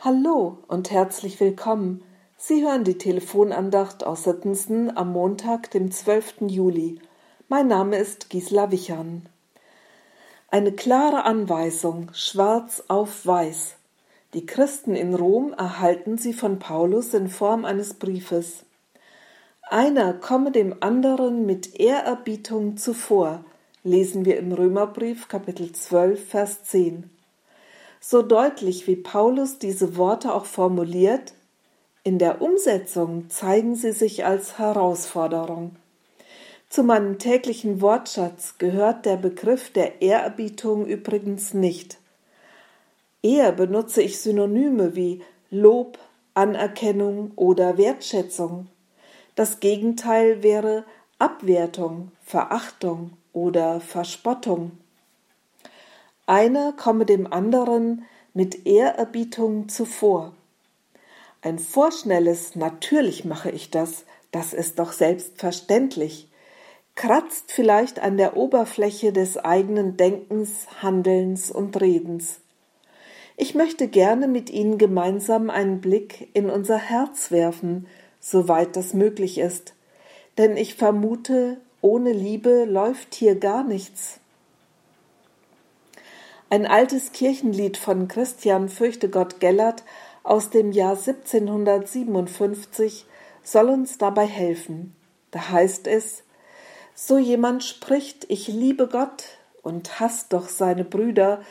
Hallo und herzlich willkommen. Sie hören die Telefonandacht aus Sittensen am Montag, dem 12. Juli. Mein Name ist Gisela Wichern. Eine klare Anweisung, schwarz auf weiß. Die Christen in Rom erhalten sie von Paulus in Form eines Briefes. Einer komme dem anderen mit Ehrerbietung zuvor, lesen wir im Römerbrief Kapitel 12, Vers 10. So deutlich wie Paulus diese Worte auch formuliert, in der Umsetzung zeigen sie sich als Herausforderung. Zu meinem täglichen Wortschatz gehört der Begriff der Ehrerbietung übrigens nicht. Eher benutze ich Synonyme wie Lob, Anerkennung oder Wertschätzung. Das Gegenteil wäre Abwertung, Verachtung oder Verspottung. Einer komme dem anderen mit Ehrerbietung zuvor. Ein vorschnelles Natürlich mache ich das, das ist doch selbstverständlich, kratzt vielleicht an der Oberfläche des eigenen Denkens, Handelns und Redens. Ich möchte gerne mit Ihnen gemeinsam einen Blick in unser Herz werfen, soweit das möglich ist, denn ich vermute, ohne Liebe läuft hier gar nichts. Ein altes Kirchenlied von Christian Fürchtegott Gellert aus dem Jahr 1757 soll uns dabei helfen. Da heißt es, so jemand spricht, ich liebe Gott und hasst doch seine Brüder,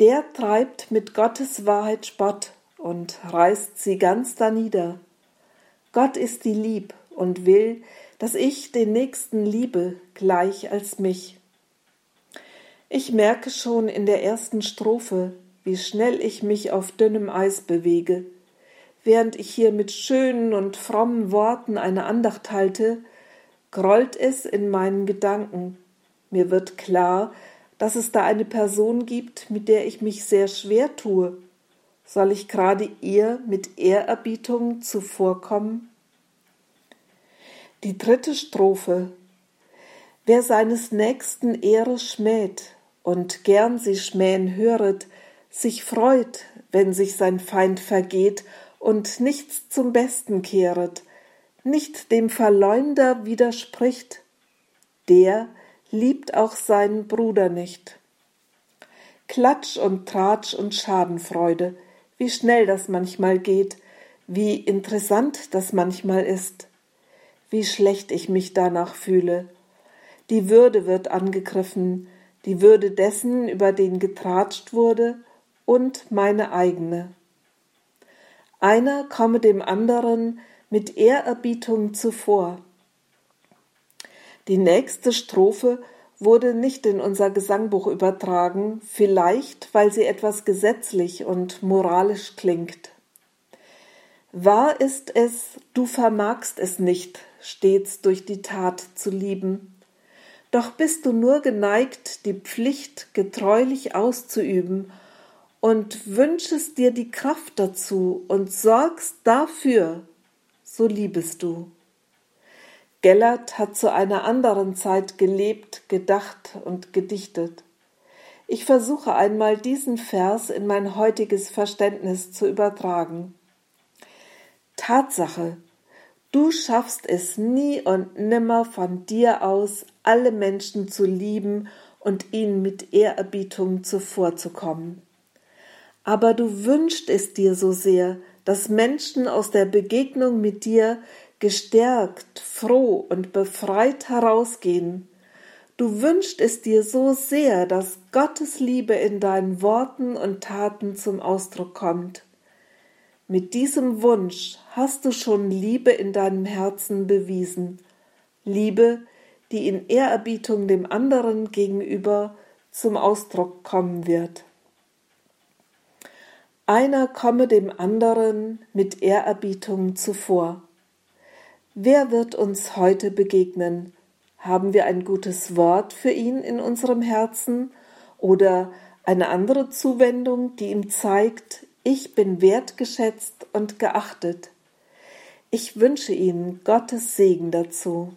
der treibt mit Gottes Wahrheit Spott und reißt sie ganz danieder. Gott ist die Lieb und will, dass ich den Nächsten liebe, gleich als mich. Ich merke schon in der ersten Strophe, wie schnell ich mich auf dünnem Eis bewege. Während ich hier mit schönen und frommen Worten eine Andacht halte, grollt es in meinen Gedanken. Mir wird klar, dass es da eine Person gibt, mit der ich mich sehr schwer tue. Soll ich gerade ihr mit Ehrerbietung zuvorkommen? Die dritte Strophe Wer seines Nächsten Ehre schmäht, und gern sie schmähen höret, sich freut, wenn sich sein Feind vergeht und nichts zum Besten kehret, nicht dem Verleumder widerspricht, der liebt auch seinen Bruder nicht. Klatsch und Tratsch und Schadenfreude, wie schnell das manchmal geht, wie interessant das manchmal ist, wie schlecht ich mich danach fühle. Die Würde wird angegriffen, die Würde dessen, über den getratscht wurde, und meine eigene. Einer komme dem anderen mit Ehrerbietung zuvor. Die nächste Strophe wurde nicht in unser Gesangbuch übertragen, vielleicht weil sie etwas gesetzlich und moralisch klingt. Wahr ist es, du vermagst es nicht, stets durch die Tat zu lieben, doch bist du nur geneigt, die Pflicht getreulich auszuüben und wünschest dir die Kraft dazu und sorgst dafür, so liebest du. Gellert hat zu einer anderen Zeit gelebt, gedacht und gedichtet. Ich versuche einmal diesen Vers in mein heutiges Verständnis zu übertragen. Tatsache, Du schaffst es nie und nimmer von dir aus, alle Menschen zu lieben und ihnen mit Ehrerbietung zuvorzukommen. Aber du wünschst es dir so sehr, dass Menschen aus der Begegnung mit dir gestärkt, froh und befreit herausgehen. Du wünschst es dir so sehr, dass Gottes Liebe in deinen Worten und Taten zum Ausdruck kommt. Mit diesem Wunsch hast du schon Liebe in deinem Herzen bewiesen, Liebe, die in Ehrerbietung dem anderen gegenüber zum Ausdruck kommen wird. Einer komme dem anderen mit Ehrerbietung zuvor. Wer wird uns heute begegnen? Haben wir ein gutes Wort für ihn in unserem Herzen oder eine andere Zuwendung, die ihm zeigt, ich bin wertgeschätzt und geachtet. Ich wünsche Ihnen Gottes Segen dazu.